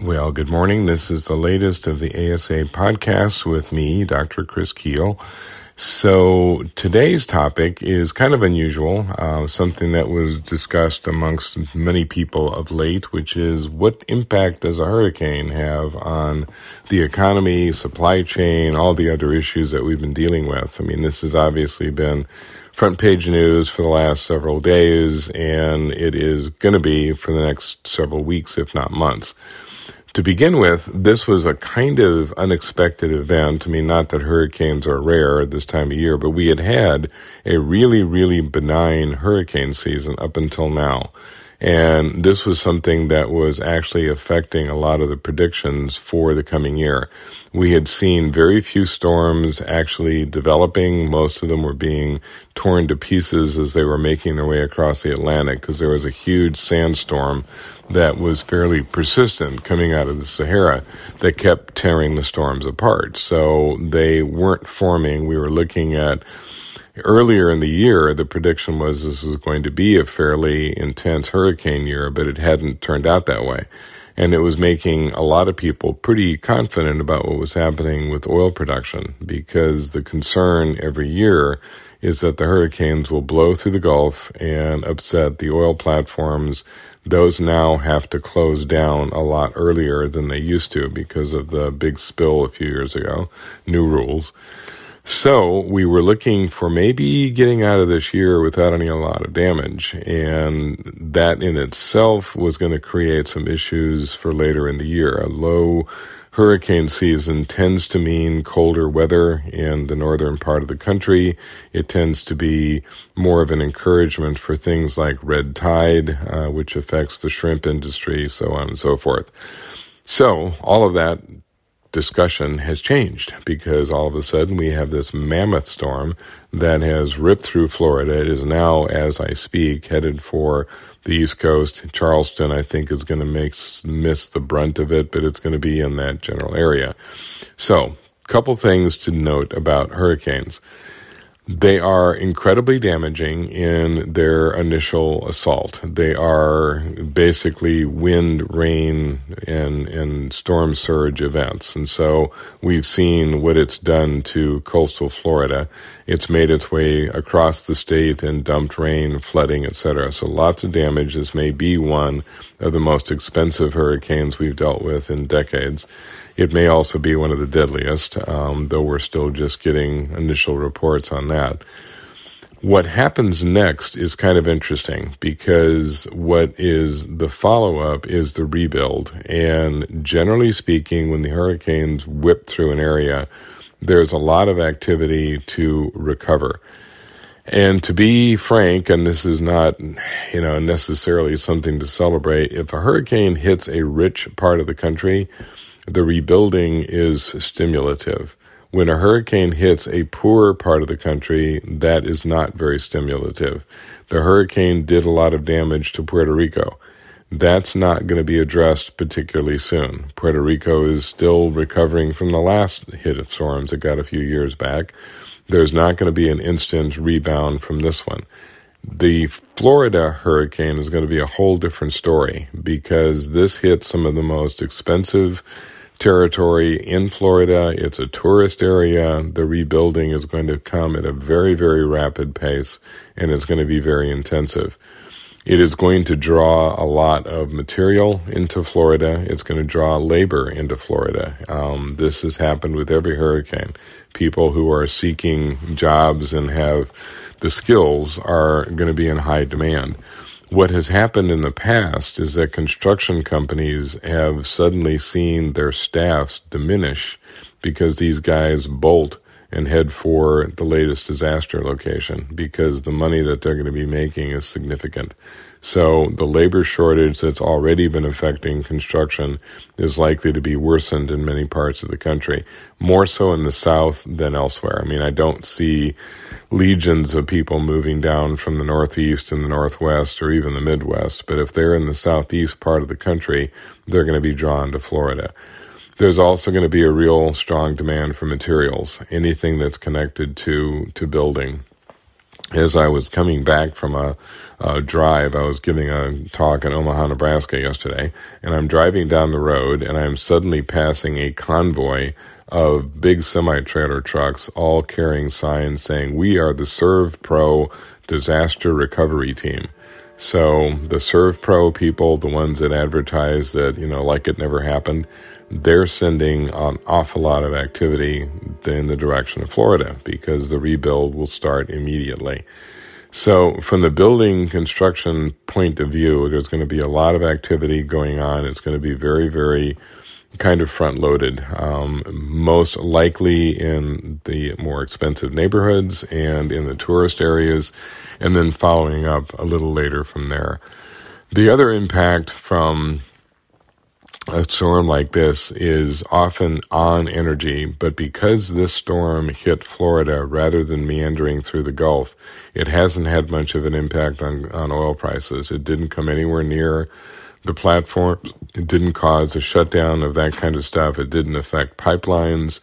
Well, good morning. This is the latest of the ASA podcasts with me, Dr. Chris Kuehl. So today's topic is kind of unusual, uh, something that was discussed amongst many people of late, which is what impact does a hurricane have on the economy, supply chain, all the other issues that we've been dealing with. I mean, this has obviously been front page news for the last several days, and it is going to be for the next several weeks, if not months to begin with, this was a kind of unexpected event. I mean, not that hurricanes are rare at this time of year, but we had had a really, really benign hurricane season up until now. And this was something that was actually affecting a lot of the predictions for the coming year. We had seen very few storms actually developing. Most of them were being torn to pieces as they were making their way across the Atlantic because there was a huge sandstorm that was fairly persistent coming out of the Sahara that kept tearing the storms apart. So they weren't forming. We were looking at earlier in the year, the prediction was this was going to be a fairly intense hurricane year, but it hadn't turned out that way. And it was making a lot of people pretty confident about what was happening with oil production because the concern every year is that the hurricanes will blow through the Gulf and upset the oil platforms. Those now have to close down a lot earlier than they used to because of the big spill a few years ago, new rules. So we were looking for maybe getting out of this year without any a lot of damage. And that in itself was going to create some issues for later in the year. A low hurricane season tends to mean colder weather in the northern part of the country. It tends to be more of an encouragement for things like red tide, uh, which affects the shrimp industry, so on and so forth. So all of that discussion has changed because all of a sudden we have this mammoth storm that has ripped through Florida. It is now, as I speak, headed for the East Coast. Charleston, I think, is going to make miss the brunt of it, but it's going to be in that general area. So, couple things to note about hurricanes. They are incredibly damaging in their initial assault. They are basically wind, rain, and, and storm surge events. And so we've seen what it's done to coastal Florida. It's made its way across the state and dumped rain, flooding, etc. So lots of damage. This may be one of the most expensive hurricanes we've dealt with in decades. It may also be one of the deadliest, um, though we're still just getting initial reports on that. What happens next is kind of interesting because what is the follow up is the rebuild. And generally speaking, when the hurricanes whip through an area, there's a lot of activity to recover. And to be frank, and this is not, you know, necessarily something to celebrate, if a hurricane hits a rich part of the country, the rebuilding is stimulative. When a hurricane hits a poor part of the country, that is not very stimulative. The hurricane did a lot of damage to Puerto Rico. That's not going to be addressed particularly soon. Puerto Rico is still recovering from the last hit of storms it got a few years back. There's not going to be an instant rebound from this one. The Florida hurricane is going to be a whole different story because this hit some of the most expensive territory in Florida. It's a tourist area. The rebuilding is going to come at a very, very rapid pace and it's going to be very intensive. It is going to draw a lot of material into Florida. It's going to draw labor into Florida. Um, this has happened with every hurricane. People who are seeking jobs and have the skills are going to be in high demand. What has happened in the past is that construction companies have suddenly seen their staffs diminish because these guys bolt and head for the latest disaster location because the money that they're going to be making is significant. So the labor shortage that's already been affecting construction is likely to be worsened in many parts of the country, more so in the South than elsewhere. I mean, I don't see legions of people moving down from the Northeast and the Northwest or even the Midwest, but if they're in the Southeast part of the country, they're going to be drawn to Florida. There's also going to be a real strong demand for materials, anything that's connected to, to building. As I was coming back from a, a, drive, I was giving a talk in Omaha, Nebraska yesterday, and I'm driving down the road and I'm suddenly passing a convoy of big semi trailer trucks, all carrying signs saying, We are the SERVPRO Disaster Recovery Team. So the SERVPRO people, the ones that advertise that, you know, like it never happened, they're sending an awful lot of activity in the direction of Florida because the rebuild will start immediately. So, from the building construction point of view, there's going to be a lot of activity going on. It's going to be very, very kind of front loaded, um, most likely in the more expensive neighborhoods and in the tourist areas, and then following up a little later from there. The other impact from a storm like this is often on energy, but because this storm hit Florida rather than meandering through the Gulf, it hasn't had much of an impact on, on oil prices. It didn't come anywhere near the platform. It didn't cause a shutdown of that kind of stuff. It didn't affect pipelines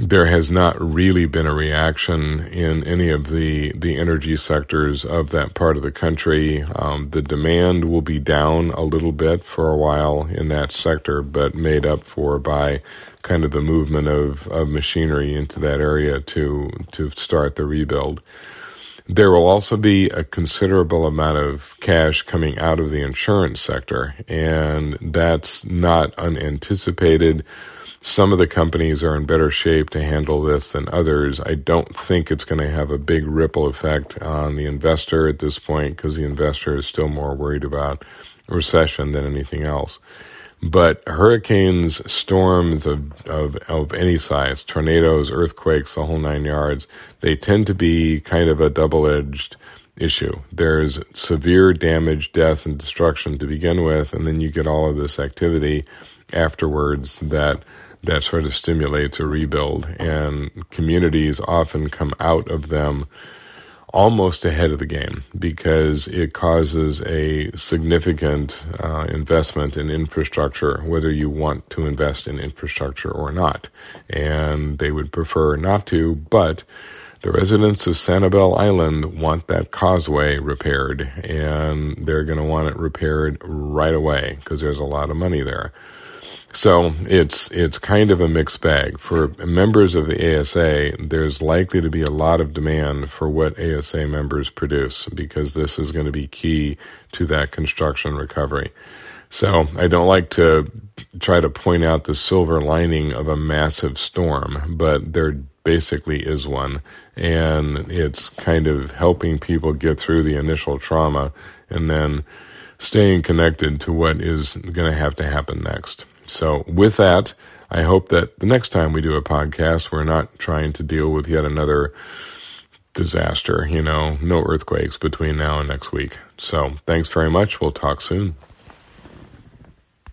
there has not really been a reaction in any of the the energy sectors of that part of the country. Um, the demand will be down a little bit for a while in that sector, but made up for by kind of the movement of, of machinery into that area to to start the rebuild. There will also be a considerable amount of cash coming out of the insurance sector, and that's not unanticipated some of the companies are in better shape to handle this than others. I don't think it's going to have a big ripple effect on the investor at this point because the investor is still more worried about recession than anything else. But hurricanes, storms of, of, of any size, tornadoes, earthquakes, the whole nine yards, they tend to be kind of a double edged issue. There's severe damage, death, and destruction to begin with, and then you get all of this activity afterwards that that sort of stimulates a rebuild. And communities often come out of them almost ahead of the game because it causes a significant uh, investment in infrastructure, whether you want to invest in infrastructure or not. And they would prefer not to, but the residents of Sanibel Island want that causeway repaired, and they're going to want it repaired right away because there's a lot of money there. So it's it's kind of a mixed bag. For members of the ASA, there's likely to be a lot of demand for what ASA members produce because this is going to be key to that construction recovery. So I don't like to try to point out the silver lining of a massive storm, but there basically is one. And it's kind of helping people get through the initial trauma and then staying connected to what is going to have to happen next. So, with that, I hope that the next time we do a podcast, we're not trying to deal with yet another disaster. You know, no earthquakes between now and next week. So, thanks very much. We'll talk soon.